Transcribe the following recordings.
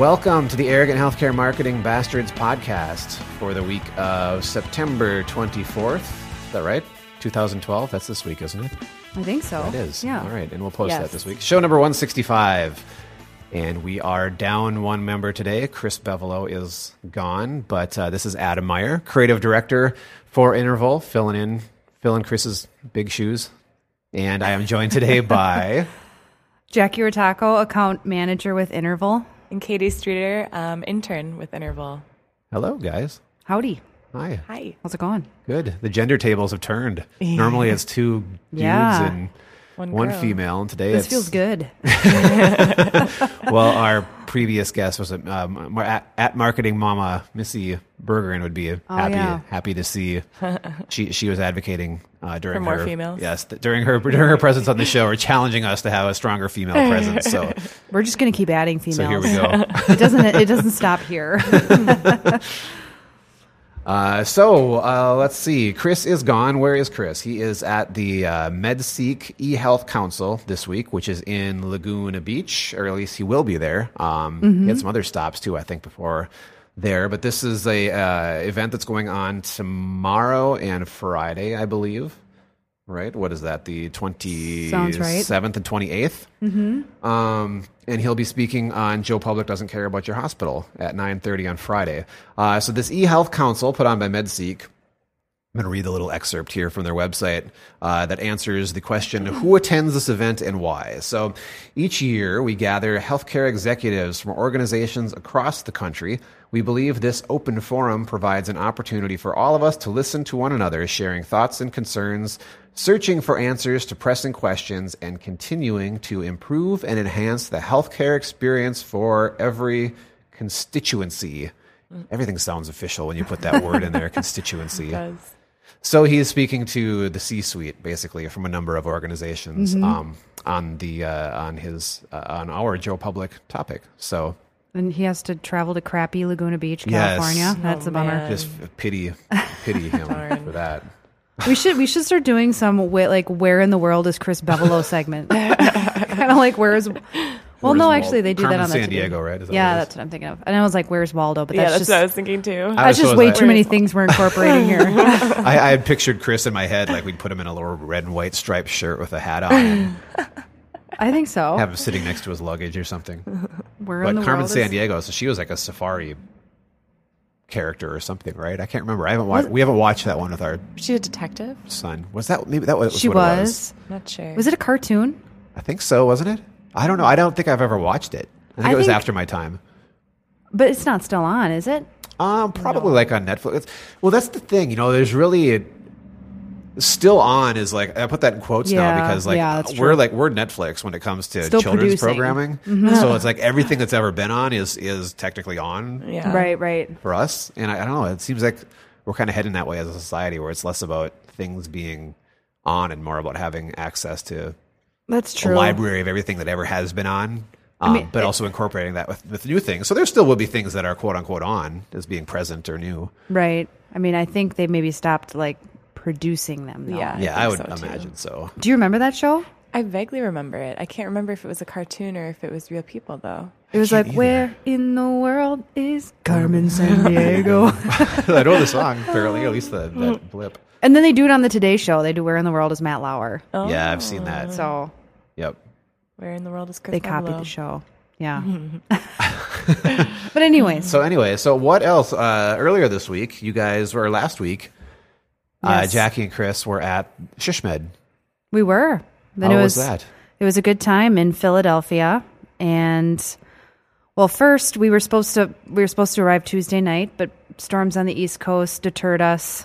Welcome to the Arrogant Healthcare Marketing Bastards podcast for the week of September 24th. Is that right? 2012? That's this week, isn't it? I think so. It is. Yeah. All right. And we'll post Yes. that this week. Show number 165. And we are down one member today. Chris Bevolo is gone, but uh, this is Adam Meyer, creative director for Interval, filling in, filling Chris's big shoes. And I am joined today by Jackie Rotako, account manager with Interval. And Katie Streeter, um, intern with Interval. hello, guys. Howdy. Hi. Hi. How's it going? Good. The gender tables have turned. Normally it's two dudes Yeah. and One, one female, and today This feels good. well. Our previous guest was um, at, at marketing mama Missy Bergeron would be happy Oh, yeah. happy to see. She she was advocating uh, during For more her females? yes during her during her presence on the show, or challenging us to have a stronger female presence. So We're just going to keep adding females. so here we go. It doesn't. It doesn't stop here. Uh, so uh, let's see. Chris is gone. Where is Chris? He is at the uh, MedSeek eHealth Council this week, which is in Laguna Beach, or at least he will be there. Um, He had some other stops too, I think, before there. But this is a uh, event that's going on tomorrow and Friday, I believe. Right? What is that? The 27th right. and 28th. Mm-hmm. Um, and he'll be speaking on Joe Public Doesn't Care About Your Hospital at 9.30 on Friday. Uh, so this e-health Council put on by MedSeek, I'm going to read a little excerpt here from their website uh, that answers the question Who attends this event and why? So each year we gather healthcare executives from organizations across the country. We believe this open forum provides an opportunity for all of us to listen to one another, sharing thoughts and concerns, searching for answers to pressing questions, and continuing to improve and enhance the healthcare experience for every constituency. Everything sounds official when you put that word in there, constituency. Does. So he's speaking to the C-suite, basically, from a number of organizations um, on the uh, on his uh, on our Joe Public topic. So and he has to travel to crappy Laguna Beach, Yes. California. That's Oh, a bummer. man. just pity pity him for that. We should we should start doing some wi- like where in the world is Chris Bevolo segment. kind of like where's. Well, no, actually, they do Carmen that on the San Today. Diego, right? That yeah, what it is? that's what I'm thinking of. And I was like, "Where's Waldo?" But Yeah, that's that's just what I was thinking too. I that's just so way like- too many things we're incorporating here. I, I had pictured Chris in my head, like we'd put him in a little red and white striped shirt with a hat on, I think so. have him sitting next to his luggage or something. Where in But the Carmen world San is- Diego, so she was like a safari character or something, right? I can't remember. I haven't watched. We haven't watched that one with our she a detective? son. Was that maybe that was She what was. It was? Not sure. Was it a cartoon? I think so, wasn't it? I don't know. I don't think I've ever watched it. I think I it was think- after my time. But it's not still on, is it? Um, probably like on Netflix. It's- well, that's the thing. You know, there's really still on is like I put that in quotes now because like yeah, that's we're like we're Netflix when it comes to Still children's producing. Mm-hmm. programming. So it's like everything that's ever been on is is technically on Yeah. Right, right. for us. And I, I don't know. It seems like we're kind of heading that way as a society where it's less about things being on and more about having access to That's a true. library of everything that ever has been on. Um, mean, but it- also incorporating that with, with new things. So there still will be things that are quote unquote on as being present or new. Right. I mean, I think they maybe stopped like producing them. Though. Yeah. Yeah, I, would think so, too. imagine so. Do you remember that show? I vaguely remember it. I can't remember if it was a cartoon or if it was real people though. It was like, either. where in the world is Carmen Sandiego? I know the song, apparently, at least the, that blip. and then they do it on the Today Show. They do Where in the World is Matt Lauer. Oh, Yeah, I've seen that. So Yep. Where in the world is Chris? they copied Pablo? the show. Yeah. but anyways, So anyway, so what else? Uh, earlier this week, you guys were last week. Uh, Jackie and Chris were at SHSMD. we were. Then How it was was, that? It was a good time in Philadelphia, and well, first we were supposed to we were supposed to arrive Tuesday night, but storms on the East Coast deterred us,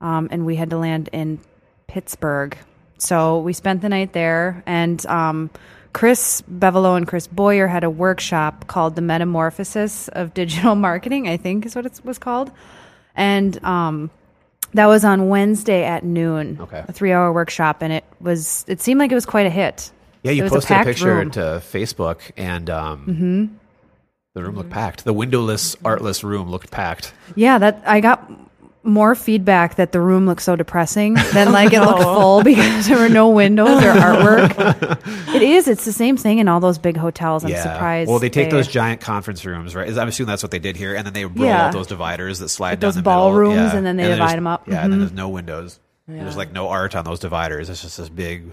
um, and we had to land in Pittsburgh. So we spent the night there, and um, Chris Bevolo and Chris Boyer had a workshop called "The Metamorphosis of Digital Marketing." I think is what it was called, and um, that was on Wednesday at noon. Okay. a three-hour workshop, and it was it seemed like it was quite a hit. Yeah, you posted a, packed picture room. to Facebook, and um, Mm-hmm. the room looked packed. The windowless, artless room looked packed. Yeah, that I got more feedback that the room looked so depressing than like it looked full because there were no windows or artwork. it is. It's the same thing in all those big hotels. I'm surprised. Well, they take those giant conference rooms, right? I'm assuming that's what they did here, and then they roll Yeah. out those dividers that slide Like down those the ballrooms, Yeah. and then they divide them up. Yeah, and then Mhm. there's no windows. There's like no art on those dividers. It's just this big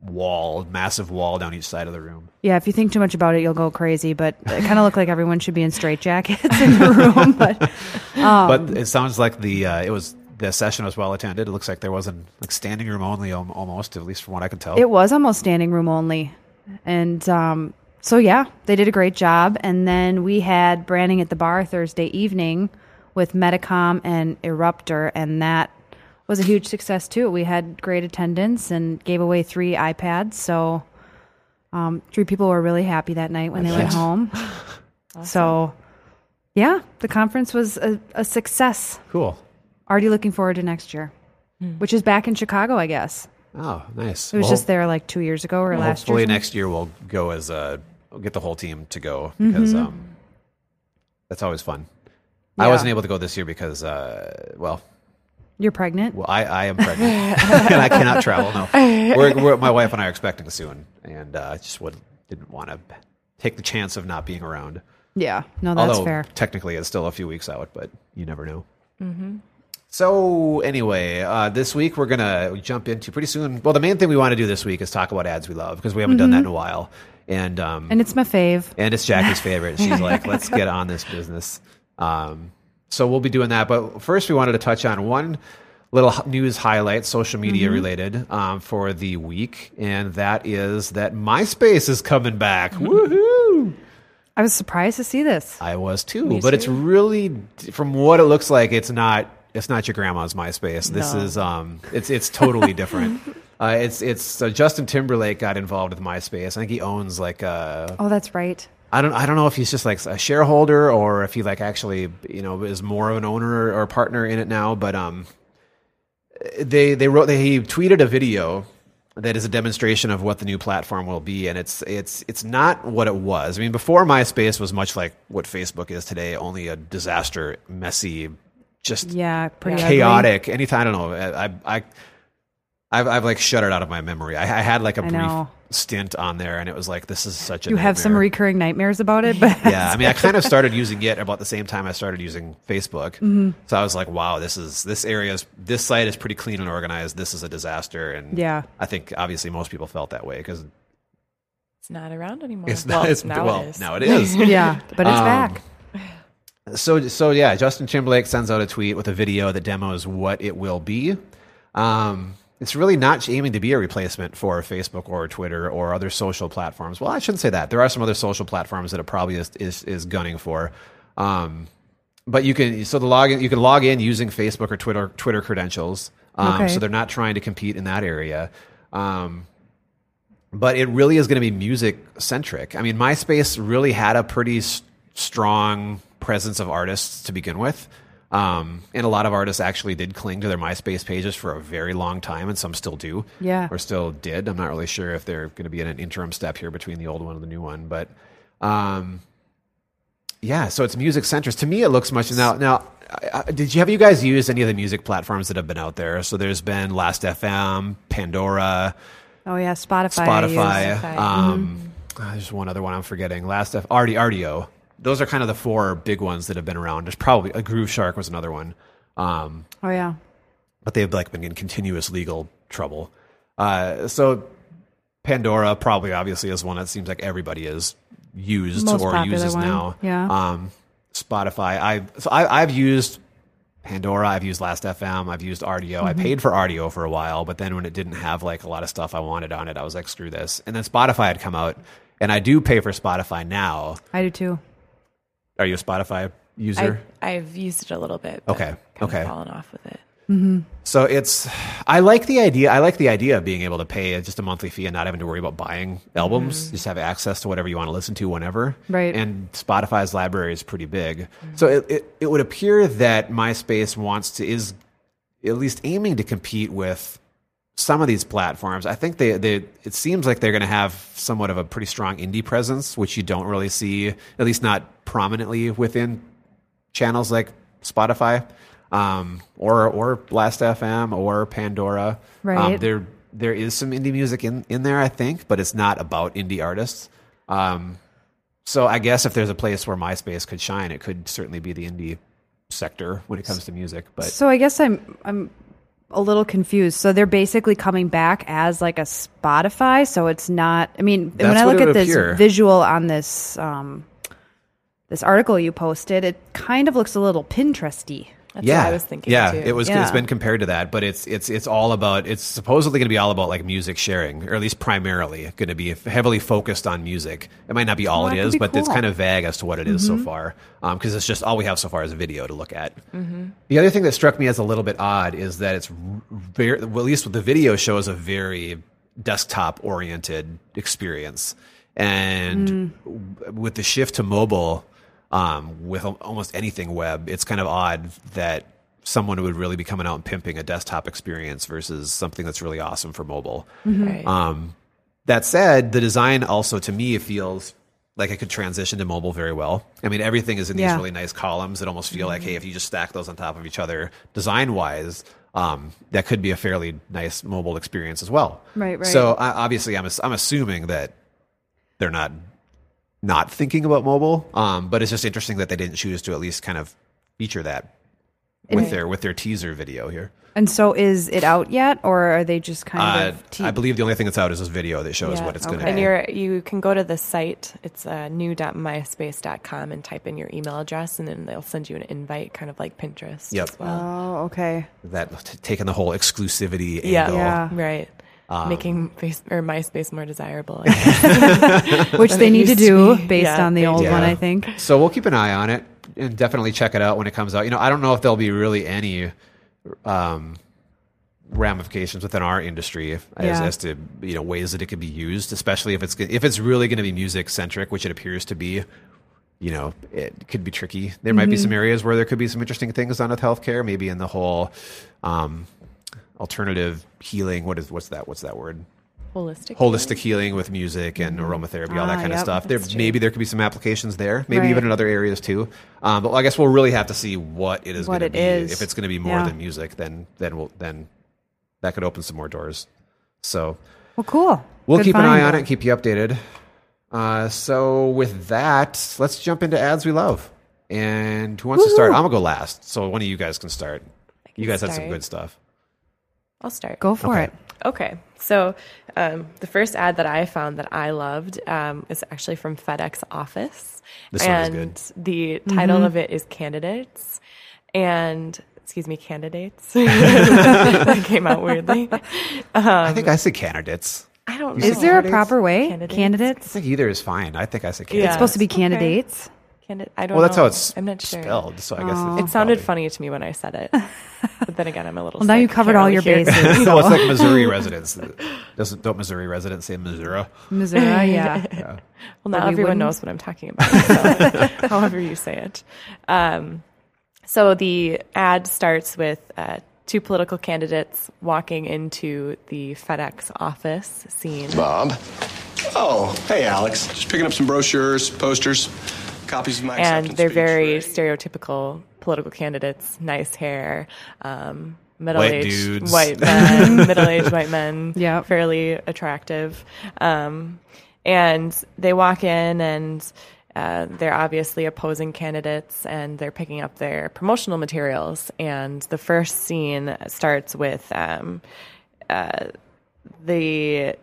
wall, massive wall down each side of the room. Yeah, if you think too much about it, you'll go crazy. But it kind of looked like everyone should be in straitjackets in the room. But but it sounds like the uh, it was the session was well attended. It looks like there wasn't like standing room only, almost at least from what I could tell. it was almost standing room only. And um, so, yeah, they did a great job. And then we had branding at the bar Thursday evening with Metacom and Eruptor, and that was a huge success too. We had great attendance and gave away three iPads. So, um, three people were really happy that night when they went home. So, yeah, the conference was a, a success. cool. Already looking forward to next year, which is back in Chicago, I guess. Oh, nice. It was Well, just there like two years ago or last year. hopefully next year we'll go as a we'll get the whole team to go because Mm-hmm. um, that's always fun. I wasn't able to go this year because uh, well, You're pregnant. well I, I am pregnant and I cannot travel. No, we're, we're, my wife and I are expecting soon, and uh, I just would, didn't want to take the chance of not being around. Yeah, no, that's Although fair. technically it's still a few weeks out, but you never know. So anyway, uh, this week we're gonna jump into pretty soon. Well, the main thing we want to do this week is talk about ads we love because we haven't done that in a while, and um, And it's my fave. and it's Jackie's favorite. She's like, let's get on this business. Um, so we'll be doing that. But first, we wanted to touch on one little news highlight, social media related, um, for the week, and that is that MySpace is coming back. Woohoo! I was surprised to see this. I was too, Me but it's really from what it looks like. It's not. It's not your grandma's MySpace. This No. is um. It's it's totally different. Uh, it's it's uh, Justin Timberlake got involved with MySpace. I think he owns like uh Oh, that's right. I don't I don't know if he's just like a shareholder or if he like actually you know is more of an owner or partner in it now. But um, they they wrote they, he tweeted a video that is a demonstration of what the new platform will be, and it's it's it's not what it was. I mean, before MySpace was much like what Facebook is today, only a disaster, messy, just Yeah, pretty ugly. chaotic. Anytime I don't know, I I. I've, I've like shut it out of my memory. I, I had like a I brief know. Stint on there, and it was like this is such a You have some recurring nightmares about it, but yeah, I mean, I kind of started using it about the same time I started using Facebook. Mm-hmm. So I was like, wow, this is this area is this site is pretty clean and organized. This is a disaster, and Yeah. I think obviously most people felt that way because It's not around anymore. it's well, not. It's now well it is. now it is. yeah, but it's Um, back. so so yeah, Justin Timberlake sends out a tweet with a video that demos what it will be. Um, it's really not aiming to be a replacement for Facebook or Twitter or other social platforms. Well, I shouldn't say that. There are some other social platforms that it probably is is, is gunning for. Um, but you can so the login you can log in using Facebook or Twitter Twitter credentials. Um, Okay. So they're not trying to compete in that area. Um, but it really is going to be music centric. I mean, MySpace really had a pretty s- strong presence of artists to begin with. Um, and a lot of artists actually did cling to their MySpace pages for a very long time, and some still do. Yeah. Or still did. I'm not really sure if they're going to be in an interim step here between the old one and the new one. But um, yeah, so it's music centric. To me, it looks much now. Now, I- I- did you have you guys used any of the music platforms that have been out there? So there's been Last FM, Pandora, Oh yeah, Spotify. Spotify. Um, ah, there's one other one I'm forgetting. Last F, RD, Rdio. Those are kind of the four big ones that have been around. There's probably a Grooveshark was another one, um, Oh yeah. but they've like been in continuous legal trouble. Uh, so Pandora probably obviously is one that seems like everybody is used Most or uses one, now. yeah. Um, Spotify. I so I, I've used Pandora. I've used Last FM. I've used Rdio. Mm-hmm. I paid for Rdio for a while, but then when it didn't have like a lot of stuff I wanted on it, I was like, screw this. And then Spotify had come out, and I do pay for Spotify now. I do too. Are you a Spotify user? I, I've used it a little bit. Okay, okay. Fallen off with it. Mm-hmm. So it's I like the idea. I like the idea of being able to pay just a monthly fee and not having to worry about buying albums. Mm-hmm. Just have access to whatever you want to listen to whenever. Right. And Spotify's library is pretty big. Mm-hmm. So it, it it would appear that MySpace wants to is at least aiming to compete with some of these platforms. I think they they it seems like they're going to have somewhat of a pretty strong indie presence, which you don't really see at least not prominently within channels like Spotify. um, or or Last FM or Pandora. Um, Right. there there is some indie music in in there, I think, but it's not about indie artists. Um, so I guess if there's a place where MySpace could shine, it could certainly be the indie sector when it comes to music. But So I guess I'm I'm a little confused. So they're basically coming back as like a Spotify. So it's not. I mean, when I look at this appear. visual on this um, this article you posted, it kind of looks a little Pinteresty. That's yeah, what I was thinking. Yeah, too. it was. Yeah. It's been compared to that, but it's it's it's all about. It's supposedly going to be all about like music sharing, or at least primarily going to be heavily focused on music. It might not be all Oh, it is, but it's cool. Mm-hmm. kind of vague as to what it is so far, because it's just all we have so far is a video to look at. The other thing that struck me as a little bit odd is that it's very, well, at least with the video shows a very desktop oriented experience, and Mm. with the shift to mobile um, with almost anything web, it's kind of odd that someone would really be coming out and pimping a desktop experience versus something that's really awesome for mobile. Right. Um, that said, the design also to me feels like it could transition to mobile very well. I mean, everything is in these Yeah. really nice columns that almost feel like, hey, if you just stack those on top of each other, design wise, um, that could be a fairly nice mobile experience as well. Right, right. So I, obviously, I'm I'm assuming that they're not not thinking about mobile, um, but it's just interesting that they didn't choose to at least kind of feature that with Right. their with their teaser video here. And so, is it out yet, or are they just kind Uh, of? te- I believe the only thing that's out is this video that shows Yeah. what it's going to be. And you're you can go to the site. It's uh, new.myspace.com and type in your email address, and then they'll send you an invite, kind of like Pinterest. Yep. As well. oh, okay. that t- taking the whole exclusivity Yeah. angle. Yeah. Right. Um, Making face or MySpace more desirable. Which they need to used to do be. based Yeah, on the old do. one, I think. So we'll keep an eye on it and definitely check it out when it comes out. You know, I don't know if there'll be really any um, ramifications within our industry as, Yeah. as to you know ways that it could be used, especially if it's if it's really going to be music centric, which it appears to be. You know, it could be tricky. There might be Mm-hmm. some areas where there could be some interesting things done with healthcare, maybe in the whole um, alternative healing. What is what's that? What's that word? Holistic. holistic healing with music and aromatherapy, all that Ah, kind of stuff. There maybe there could be some applications there, maybe Right. even in other areas too. Um, but I guess we'll really have to see what it is What it be. is. If it's going to be more Yeah. than music, then then we'll then that could open some more doors. So Well, cool. we'll Good keep an eye on it keep you updated. Uh, so with that, let's jump into ads we love. And who wants to start? I'm gonna go last. So one of you guys can start. can You guys had some good stuff. I'll start. Go for Okay. it. Okay, so um, the first ad that I found that I loved um, is actually from FedEx Office, This one is and good. the Mm-hmm. title of it is Candidates, and excuse me, candidates. that came out weirdly. I think I said candidates. I don't. Know. Is there a proper way? Candidates? I think either is fine. I think I said Yeah. candidates. It's supposed to be Okay. Candidates. Candid- I don't. Well, that's know. how it's I'm not sure. spelled. So I guess. It sounded probably- funny to me when I said it, but then again, I'm a little. Well, now you covered all really your hear. bases. well, it's like Missouri residents. Doesn't don't Missouri residents say Missouri? Missouri, yeah. Well, now we everyone wouldn't. knows what I'm talking about, so, however you say it. Um, so the ad starts with uh, two political candidates walking into the FedEx office scene. Bob. Oh, hey, Alex. Just picking up some brochures, posters, copies of my and they're speech. very Right. stereotypical political candidates. Nice hair, um, middle-aged dudes. white men, middle-aged white men, Yep. fairly attractive. Um, and they walk in and. Uh, they're obviously opposing candidates and they're picking up their promotional materials. And the first scene starts with um, uh, the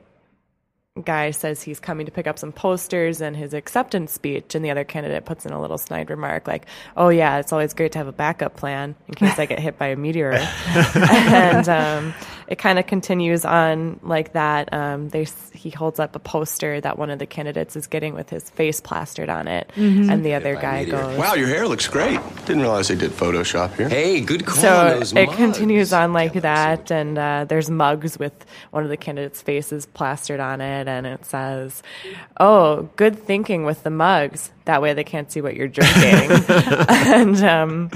guy says he's coming to pick up some posters and his acceptance speech and the other candidate puts in a little snide remark like oh yeah it's always great to have a backup plan in case i get hit by a meteor and um, it kind of continues on like that um, they, he holds up a poster that one of the candidates is getting with his face plastered on it and the other guy goes Wow, your hair looks great. Didn't realize they did Photoshop here. Hey, good call so those it mugs. continues on like Kevin. that and uh, there's mugs with one of the candidates faces plastered on it and it says oh good thinking with the mugs that way they can't see what you're drinking and um,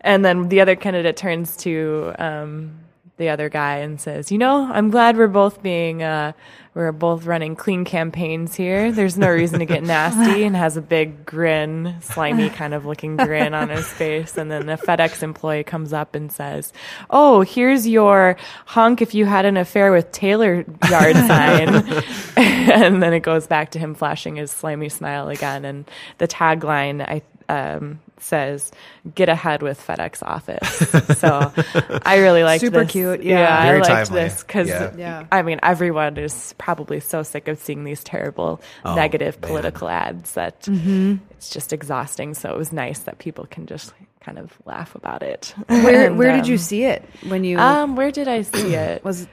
and then the other candidate turns to um, the other guy and says, "You know, I'm glad we're both being uh, we're both running clean campaigns here. There's no reason to get nasty." And has a big grin, slimy kind of looking grin on his face. And then the FedEx employee comes up and says, "Oh, here's your honk if you had an affair with Taylor yard sign." and then it goes back to him flashing his slimy smile again. And the tagline, I um, says "Get ahead with FedEx office." so I really like this. Super this. cute, yeah. Very I liked timely, this because yeah. Yeah. I mean everyone is probably so sick of seeing these terrible Oh, negative man. political ads that Mm-hmm. it's just exhausting. So it was nice that people can just kind of laugh about it. Where And, where did you um, see it when you Um, where did I see it? was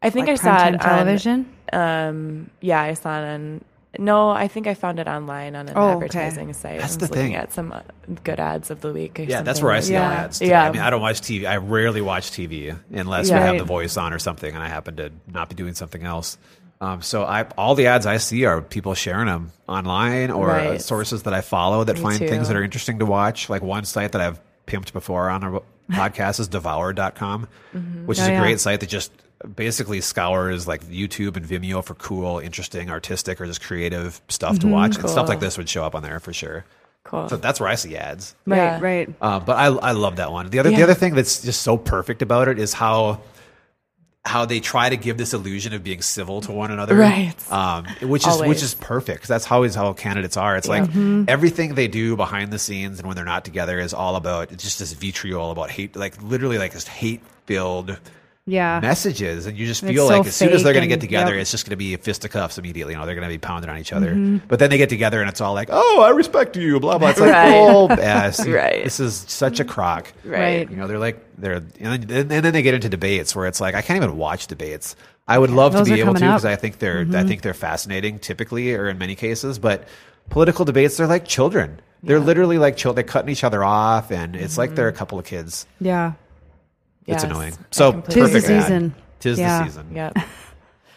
I think like I saw primetime it television? on. Um, yeah, I saw it on. No, I think I found it online on an Oh, okay. advertising site. That's I the was looking thing. at some uh, good ads of the week. Or Yeah, that's where I see all yeah. ads. Today. Yeah, I mean, I don't watch TV. I rarely watch TV unless Yeah. we have Right. the voice on or something, and I happen to not be doing something else. Um, so I, all the ads I see are people sharing them online or uh, Right. sources that I follow that Me find too. things that are interesting to watch. Like one site that I've pimped before on our podcast is devour.com, which is Oh, a yeah. great site that just basically scours like YouTube and Vimeo for cool, interesting, artistic, or just creative stuff to watch. And stuff like this would show up on there for sure. cool. So that's where I see ads. Right, Yeah. right. Uh, but I I love that one. The other the other thing that's just so perfect about it is how how they try to give this illusion of being civil to one another, Right. Um, which is which Always. is perfect. 'cause that's always how candidates are. It's like everything they do behind the scenes and when they're not together is all about it's just this vitriol about hate, like literally like just hate filled Yeah. messages, and you just It's feel so like as soon as they're going to get together, yep. it's just going to be fisticuffs immediately. You know, they're going to be pounding on each other. But then they get together, and it's all like, "Oh, I respect you," blah blah. It's like, Right. oh, yes, Right. This is such a crock. Right. You know, they're like they're, and then, and then they get into debates where it's like I can't even watch debates. I would love to be able to because. I think they're I think they're fascinating, typically or in many cases. But political debates, they're like children. They're literally like children. They're cutting each other off, and it's like they're a couple of kids. Yeah. It's annoying. I So completely Tis the ad. season. Tis Yeah. the season. Yeah.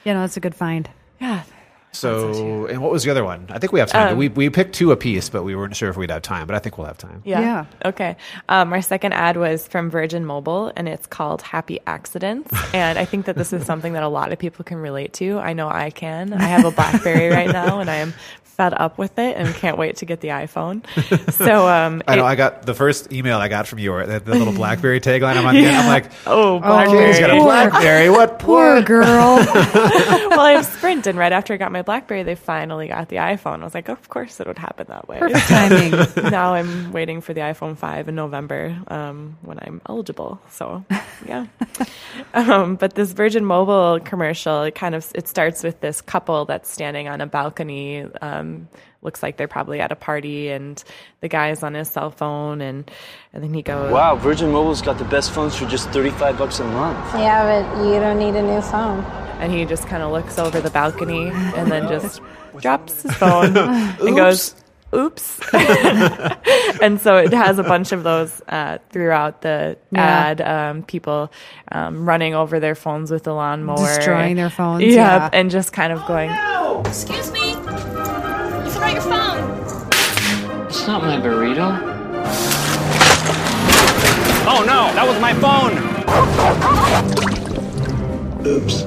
Yeah, no, that's a good find. Yeah. So, and what was the other one? I think we have time. Um, we we picked two apiece, but we weren't sure if we'd have time. But I think we'll have time. Yeah. Yeah. Okay. Um, our second ad was from Virgin Mobile, and it's called Happy Accidents. and I think that this is something that a lot of people can relate to. I know I can. I have a BlackBerry right now, and I am fed up with it and can't wait to get the iPhone. So, um, I know. it- I got the first email I got from you, or the, the little BlackBerry tagline. I'm on the end. I'm like, oh, he's BlackBerry. got a BlackBerry. What? Poor girl. well, I have Sprint, and right after I got my BlackBerry, they finally got the iPhone. I was like, of course it would happen that way. Perfect timing. now I'm waiting for the iPhone 5 in November um, when I'm eligible. So, yeah. um, but this Virgin Mobile commercial, it kind of it starts with this couple that's standing on a balcony. Um, looks like they're probably at a party, and the guy's on his cell phone, and and then he goes, Wow, Virgin Mobile's got the best phones for just 35 bucks a month. Yeah, but you don't need a new phone. and he just kind of looks over the balcony and then just drops his phone and goes, "Oops." and so it has a bunch of those uh, throughout the Yeah. ad. Um, people um, running over their phones with the lawnmower, Destroying their phones, Yep, yeah. and just kind of going. Excuse me? It's not my burrito. Oh no, that was my phone! Oops.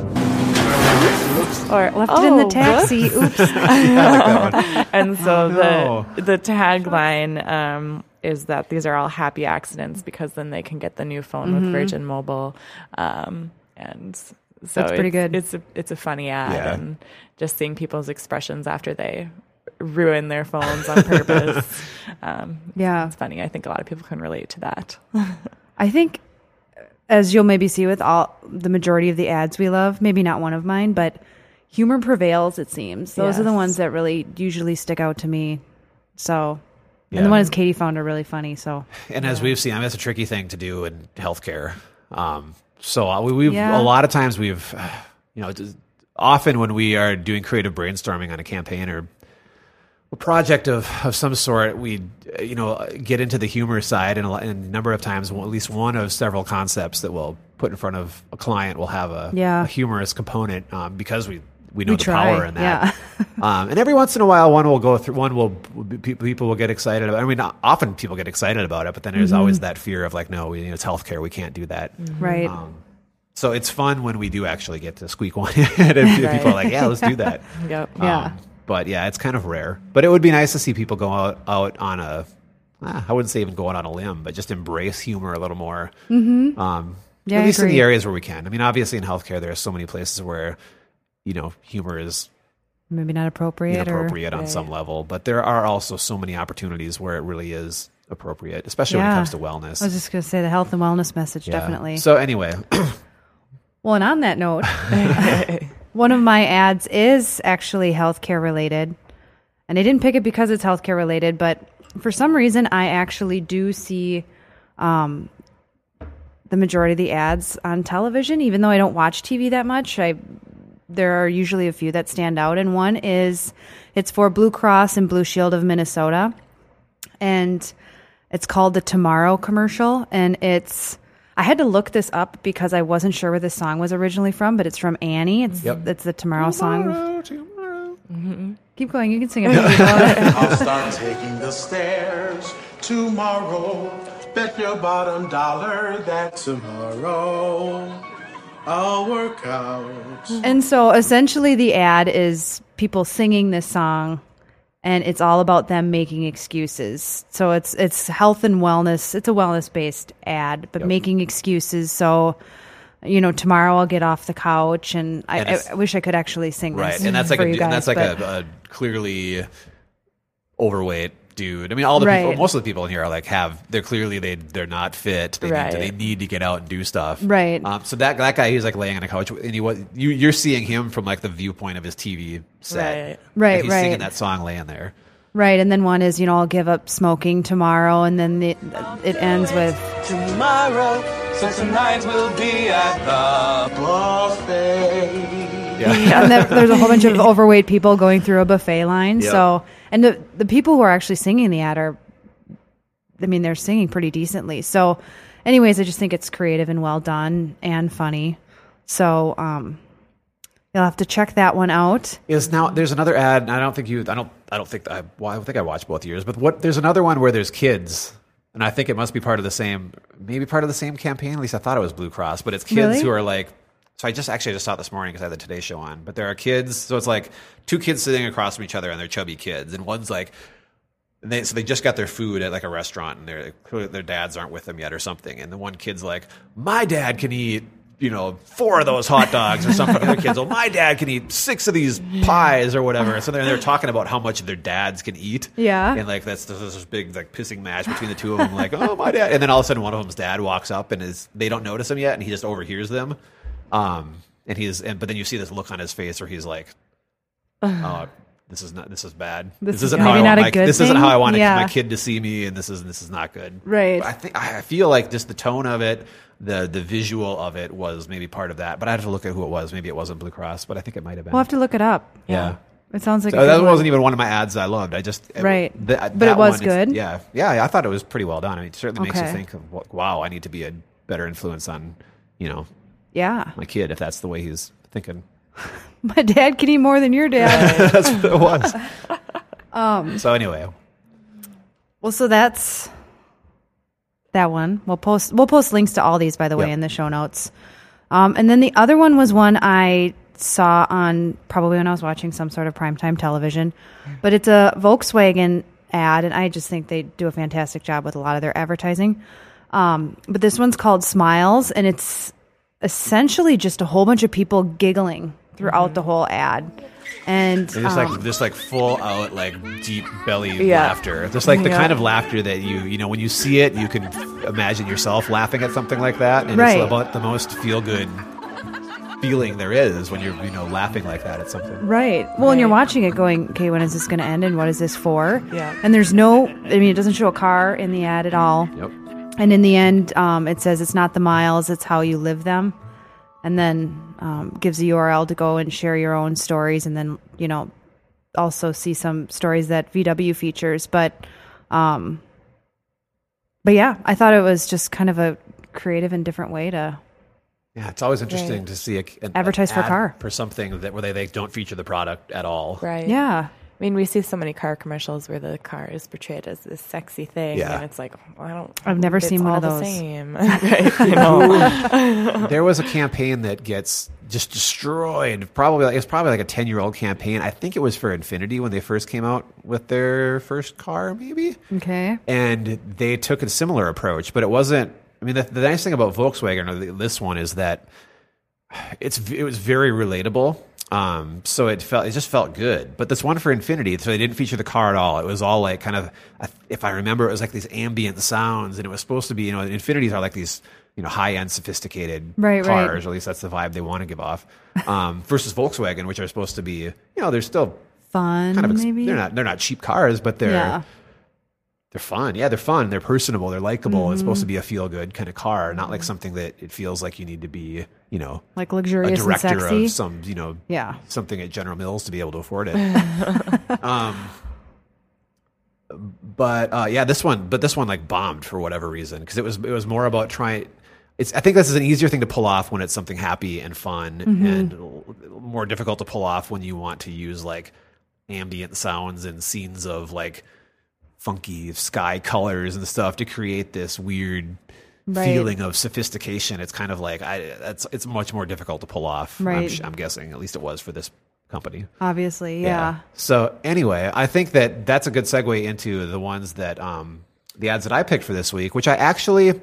Or Left it in the "Oh, taxi. Oops. and so no. the the tagline um, is that these are all happy accidents because then they can get the new phone with Virgin Mobile, um, and so Mm-hmm. That's pretty it's, good. It's a it's a funny ad, Yeah. and just seeing people's expressions after they ruin their phones on purpose. um, Yeah. it's funny. I think a lot of people can relate to that. I think, as you'll maybe see with all the majority of the ads we love, maybe not one of mine, but humor prevails. It seems those are the ones that really usually stick out to me. So, Yeah. and the ones Katie found are really funny. So, And as we've seen, I mean, that's a tricky thing to do in healthcare. Um, so uh, we, we've Yeah. a lot of times we've, uh, you know, often when we are doing creative brainstorming on a campaign or a project of, of some sort, we, uh, you know, get into the humor side, and a, and a number of times, well, at least one of several concepts that we'll put in front of a client will have a, Yeah. a humorous component um, because we we know We the try, power in that. um, and every once in a while, one will go through. One will people will get excited about. I mean, often people get excited about it, but then there's Mm-hmm. always that fear of like, no, we, it's healthcare. We can't do that. right. Um, so it's fun when we do actually get to squeak one in, and people are like, "Yeah, let's do that." Yep. Yeah. But yeah, it's kind of rare. But it would be nice to see people go out out on a. ah, I wouldn't say even going on a limb, but just embrace humor a little more. Mm-hmm. Um, Yeah, at least in the areas where we can. I mean, obviously in healthcare, there are so many places where, you know, humor is Maybe not appropriate. inappropriate on some level, but there are also so many opportunities where it really is appropriate, especially when it comes to wellness. I was just going to say the health and wellness message, Yeah. definitely. So anyway, Well, and on that note, one of my ads is actually healthcare related. And I didn't pick it because it's healthcare related, but for some reason, I actually do see um, the majority of the ads on television, even though I don't watch TV that much. I there are usually a few that stand out, and one is it's for Blue Cross and Blue Shield of Minnesota, and it's called the Tomorrow commercial, and it's I had to look this up because I wasn't sure where this song was originally from, but it's from Annie. It's Yep. it's the Tomorrow, song. Tomorrow, tomorrow. Keep going, you can sing it. if you want. I'll start taking the stairs tomorrow. Bet your bottom dollar that tomorrow I'll work out. and so essentially, the ad is people singing this song, and it's all about them making excuses. So it's it's health and wellness. It's a wellness based ad, but making excuses. So. You know, tomorrow I'll get off the couch, and I, And I, I wish I could actually sing right? this And that's like a guys. and that's like a, a clearly overweight dude. I mean, all the Right. people, most of the people in here are like have they're clearly they they're not fit. They need to, Right. they need to get out and do stuff. Right. Um, so that that guy he's like laying on a couch, and he was you you're seeing him from like the viewpoint of his TV set. Right. Right, And he's singing that song laying there. Right, and then one is you know I'll give up smoking tomorrow, and then the, it ends with Tomorrow, so tonight we'll be at the buffet. Yeah. and there, there's a whole bunch of overweight people going through a buffet line. Yep. So, and the the people who are actually singing the ad are, I mean, they're singing pretty decently. So, anyways, I just think it's creative and well done and funny. So, um, you'll have to check that one out. is now there's another ad and i don't think you i don't i don't think I, well, I think i watched both years but what there's another one where there's kids and i think it must be part of the same maybe part of the same campaign at least i thought it was blue cross but it's kids Really? who are like so i just actually I just saw it this morning because i had the today show on but there are kids so it's like two kids sitting across from each other and they're chubby kids and one's like and they, so they just got their food at like a restaurant, and their their dads aren't with them yet or something. And the one kid's like, "My dad can eat, you know, four of those hot dogs or something." the other kid's, "Oh, my dad can eat six of these pies or whatever." So they're they're talking about how much their dads can eat. Yeah. and like that's there's this big like pissing match between the two of them. Like, "Oh, my dad," and then all of a sudden one of them's dad walks up and is they don't notice him yet, and he just overhears them. Um, and he's and but then you see this look on his face where he's like, "Oh." This is not. This is bad. This This, is isn't how I want my, This isn't how I want Yeah. my kid to see me, and this is this is not good. Right. I think I feel like just the tone of it, the the visual of it was maybe part of that. But I have to look at who it was. Maybe it wasn't Blue Cross, but I think it might have been. We'll have to look it up. yeah. It sounds like So that wasn't even one of my ads I loved. I just it- Right. th- But it was one good? Yeah, yeah. I thought it was pretty well done. I mean, it certainly makes you think of wow, I need to be a better influence on you know Yeah, my kid if that's the way he's thinking. my dad can eat more than your dad. that's what it was. um. So anyway, Well, so that's that one. We'll post we'll post links to all these by the way Yep. in the show notes. Um, and then the other one was one I saw on probably when I was watching some sort of primetime television, but it's a Volkswagen ad, and I just think they do a fantastic job with a lot of their advertising. Um, but this one's called Smiles, and it's essentially just a whole bunch of people giggling throughout the whole ad. And It's just um, like just like full out like deep belly Yeah. laughter. Just like the Yeah. kind of laughter that you you know when you see it, you can imagine yourself laughing at something like that, and Right. it's about the most feel good feeling there is when you're you know laughing like that at something. Right. Well, and you're watching it going, okay, when is this going to end and what is this for? Yeah. And there's no, I mean, it doesn't show a car in the ad at all. Yep. And in the end, um, it says it's not the miles, it's how you live them. And then um, gives a URL to go and share your own stories and then, you know, also see some stories that VW features. But, um, but yeah, I thought it was just kind of a creative and different way to Yeah, it's always interesting Right. to see a, an Advertise for a car. for something that where they, they don't feature the product at all. Right. Yeah. I mean, we see so many car commercials where the car is portrayed as this sexy thing, Yeah. and it's like, well, I don't. I've never seen one all of the those. same. Right, you know? there was a campaign that gets just destroyed. Probably like, it's probably like a ten year old campaign. I think it was for Infiniti when they first came out with their first car, maybe. Okay. And they took a similar approach, but it wasn't. I mean, the, the nice thing about Volkswagen or the, this one is that it's it was very relatable. Um, so it felt it just felt good. But this one for Infiniti, so they didn't feature the car at all. It was all like kind of, if I remember, it was like these ambient sounds, and it was supposed to be, you know, Infinitis are like these, you know, high end, sophisticated Right, right. cars. Or at least that's the vibe they want to give off. Um, versus Volkswagen, which are supposed to be, you know, they're still Fun, kind of ex- maybe. they're not they're not cheap cars, but they're Yeah. They're fun. Yeah, they're fun. They're personable. They're likable. It's Mm-hmm. supposed to be a feel good kind of car, not like something that it feels like you need to be, you know, Like a luxurious and director sexy. of some, you know, Yeah. something at General Mills to be able to afford it. um, but uh, yeah, this one, but this one like bombed for whatever reason because it was it was more about trying. It's I think this is an easier thing to pull off when it's something happy and fun, Mm-hmm. and more difficult to pull off when you want to use like ambient sounds and scenes of like funky sky colors and stuff to create this weird Right. feeling of sophistication. It's kind of like I that's it's much more difficult to pull off. I'm, Right. I'm guessing at least it was for this company. Obviously, yeah. So anyway, I think that that's a good segue into the ones that um, the ads that I picked for this week, which I actually.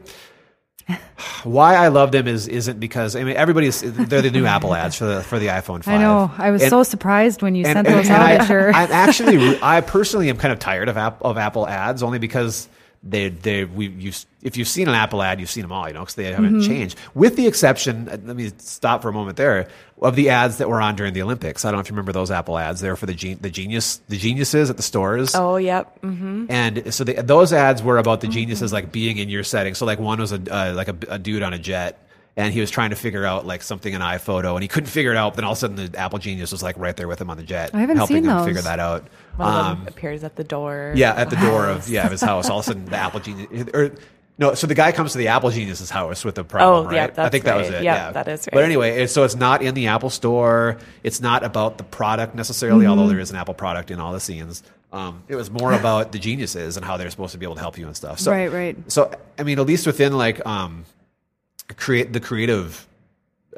Why I love them is isn't because I mean everybody's they're the new Apple ads for the for the iPhone 5. I know. I was And- so surprised when you and, sent and- those out. I, at I'm actually, I personally am kind of tired of app, of Apple ads only because they they we you if you've seen an Apple ad, you've seen them all, you know, because they haven't Mm-hmm. changed. With the exception, uh, let me stop for a moment there of the ads that were on during the Olympics. I don't know if you remember those Apple ads. They were for the gen- the genius the geniuses at the stores. oh, yep. hmm And so the, those ads were about the geniuses like being in your setting. So like one was a uh, like a, a dude on a jet, and he was trying to figure out like something in iPhoto, and he couldn't figure it out. But then all of a sudden, the Apple genius was like right there with him on the jet, I haven't helping seen him those. figure that out. One of Um, them appears at the door. yeah, at the door of yeah of his house. All of a sudden, the Apple genius or. No, so the guy comes to the Apple Genius's house with the problem, Oh, yeah, right? I that's think that was right. it. Yeah, Yeah, that is But anyway, it- so it's not in the Apple Store. It's not about the product necessarily, although Mm-hmm. there is an Apple product in all the scenes. Um, it was more about the geniuses and how they're supposed to be able to help you and stuff. So, Right, right. So, I mean, at least within like um, create the creative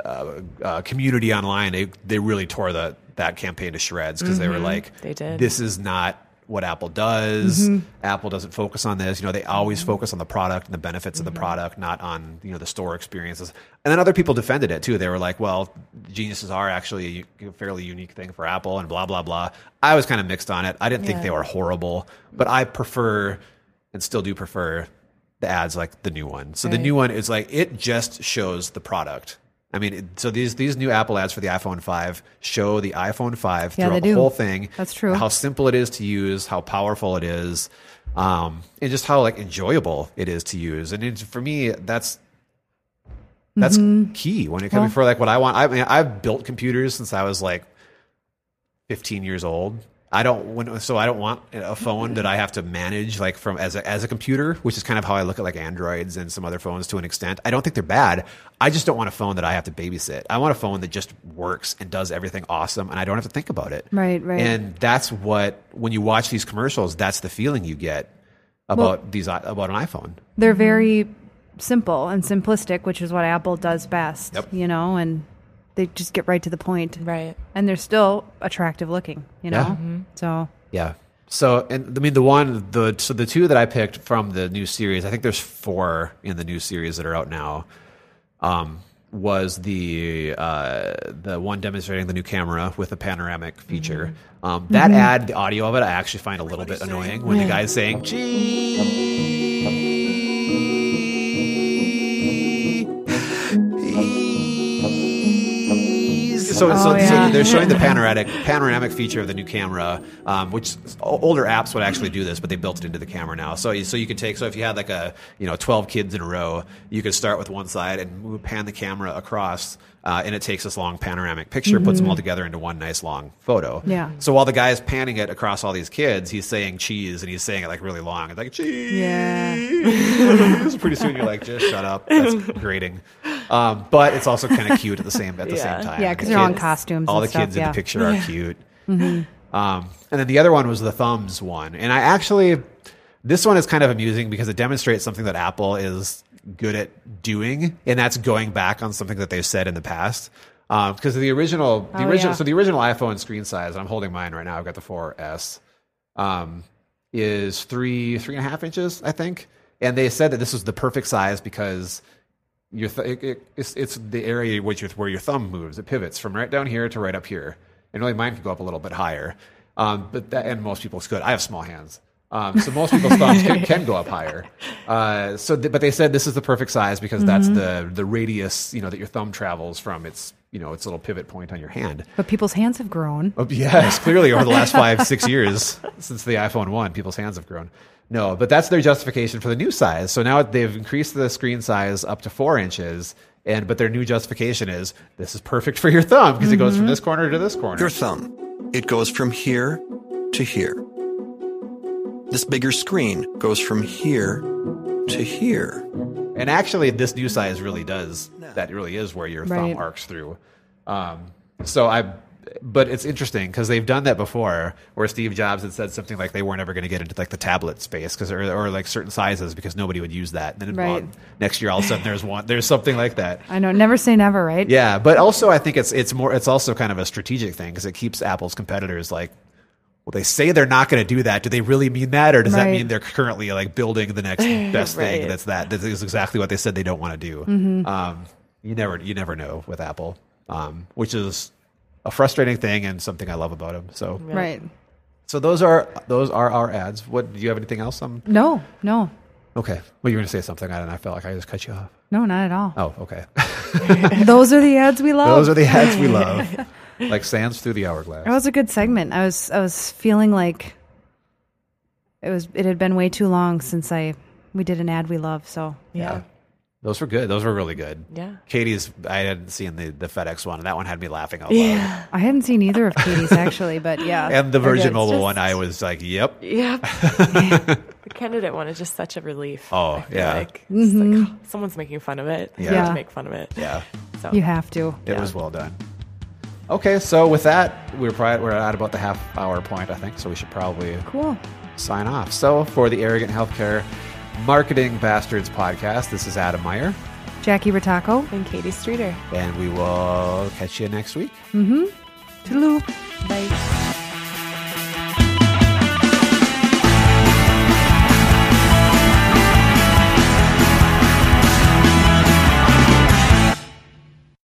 uh, uh, community online, they they really tore the that campaign to shreds because they were like, Mm-hmm. They did. This is not what Apple does. Mm-hmm. Apple doesn't focus on this. You know, they always focus on the product and the benefits Mm-hmm. of the product, not on you know the store experiences. And then other people defended it too. They were like, "Well, geniuses are actually a fairly unique thing for Apple," and blah blah blah. I was kind of mixed on it. I didn't think they were horrible, but I prefer and still do prefer the ads like the new one. So the new one is like it just shows the product. I mean, so these these new Apple ads for the iPhone 5 show the iPhone 5 Yeah, throughout the whole thing. That's true. How simple it is to use, how powerful it is, um, and just how like enjoyable it is to use. And it's, for me, that's that's key when it comes Mm-hmm. Well- for like what I want. I mean, I've built computers since I was like 15 years old. I don't when, so I don't want a phone that I have to manage like from as a, as a computer, which is kind of how I look at like Androids and some other phones to an extent. I don't think they're bad. I just don't want a phone that I have to babysit. I want a phone that just works and does everything awesome, and I don't have to think about it. Right, right. And that's what when you watch these commercials, that's the feeling you get about these about an iPhone. They're very simple and simplistic, which is what Apple does best. Yep. You know, and they just get right to the point. Right. And they're still attractive looking, you know? Yeah. So Yeah. So, and I mean, the one, the so the two that I picked from the new series, I think there's four in the new series that are out now. Um, was the uh, the one demonstrating the new camera with the panoramic feature. Um, that ad, the audio of it, I actually find a little bit annoying when the guy's saying So, so, Oh, yeah. so they're showing the panoramic panoramic feature of the new camera, um, which older apps would actually do this, but they built it into the camera now. So, you- so you could take so if you had like a you know twelve kids in a row, you could start with one side and move, pan the camera across, uh, and it takes this long panoramic picture, puts them all together into one nice long photo. Yeah. So while the guy is panning it across all these kids, he's saying cheese, and he's saying it like really long. It's like cheese. Yeah. So pretty soon you're like, just shut up. That's grating. Um, but it's also kind of cute at the same at the Yeah. same time. Yeah, The 'cause they're all in kids- costumes All and the stuff, kids in yeah. the picture are cute. Um, and then the other one was the thumbs one. And I actually, this one is kind of amusing because it demonstrates something that Apple is good at doing, and that's going back on something that they've said in the past. Because the original, the Oh, original, yeah. so the original iPhone screen size, I'm holding mine right now. I've got the 4S, um, is three, three and a half inches, I think. And they said that this was the perfect size because your th- it, it, it's, it's the area which is where your thumb moves. It pivots from right down here to right up here. And only mine could go up a little bit higher. Um, but that, and most people's could. I have small hands. Um, so most people's thumbs can, can go up higher. Uh, so, th- but they said this is the perfect size because that's the the radius, you know, that your thumb travels from its, you know, its little pivot point on your hand. But people's hands have grown. Oh, yes, clearly over the last five, six years since the iPhone 1, people's hands have grown. No, but that's their justification for the new size. So now they've increased the screen size up to four inches. And but their new justification is this is perfect for your thumb because it goes from this corner to this corner. Your thumb. It goes from here to here. This bigger screen goes from here to here. And actually, this new size really does. That really is where your Right. thumb arcs through. Um, so I, but it's interesting because they've done that before, where Steve Jobs had said something like they weren't ever going to get into like the tablet space because or, or like certain sizes because nobody would use that. And then Right. next year, all of a sudden, there's one, there's something like that. I know, never say never, right? Yeah, but also I think it's it's more it's also kind of a strategic thing because it keeps Apple's competitors like. Well, they say they're not going to do that. Do they really mean that, or does that mean they're currently like building the next best thing that's that? That is exactly what they said they don't want to do. Mm-hmm. Um, you never you never know with Apple, um, which is a frustrating thing and something I love about them. So Right. so those are those are our ads. What do you have anything else? Um, No, no, okay. Well, you were going to say something, and I felt like I just cut you off. no, not at all. Oh, okay. Those are the ads we love. those are the ads we love, like sands through the hourglass. That was a good segment. I was I was feeling like it was it had been way too long since I we did an ad we love. So Yeah. Those were good. Those were really good. Yeah. Katie's, I hadn't seen the, the FedEx one, and that one had me laughing out loud. I hadn't seen either of Katie's actually, but yeah. And the Virgin Mobile just- one, I was like, yep. Yep. the candidate one is just such a relief. Oh, I yeah. Like, It's mm-hmm. like, oh, someone's making fun of it. Yeah. I have to make fun of it. Yeah, So you have to. it Yeah. was well done. Okay, so with that, we're probably, we're at about the half hour point, I think, so we should probably Cool. sign off. So for the Arrogant Healthcare Marketing Bastards podcast, this is Adam Meyer, Jackie Rataco. And Katie Streeter. and we will catch you next week. Mm-hmm. Toodaloo. Bye.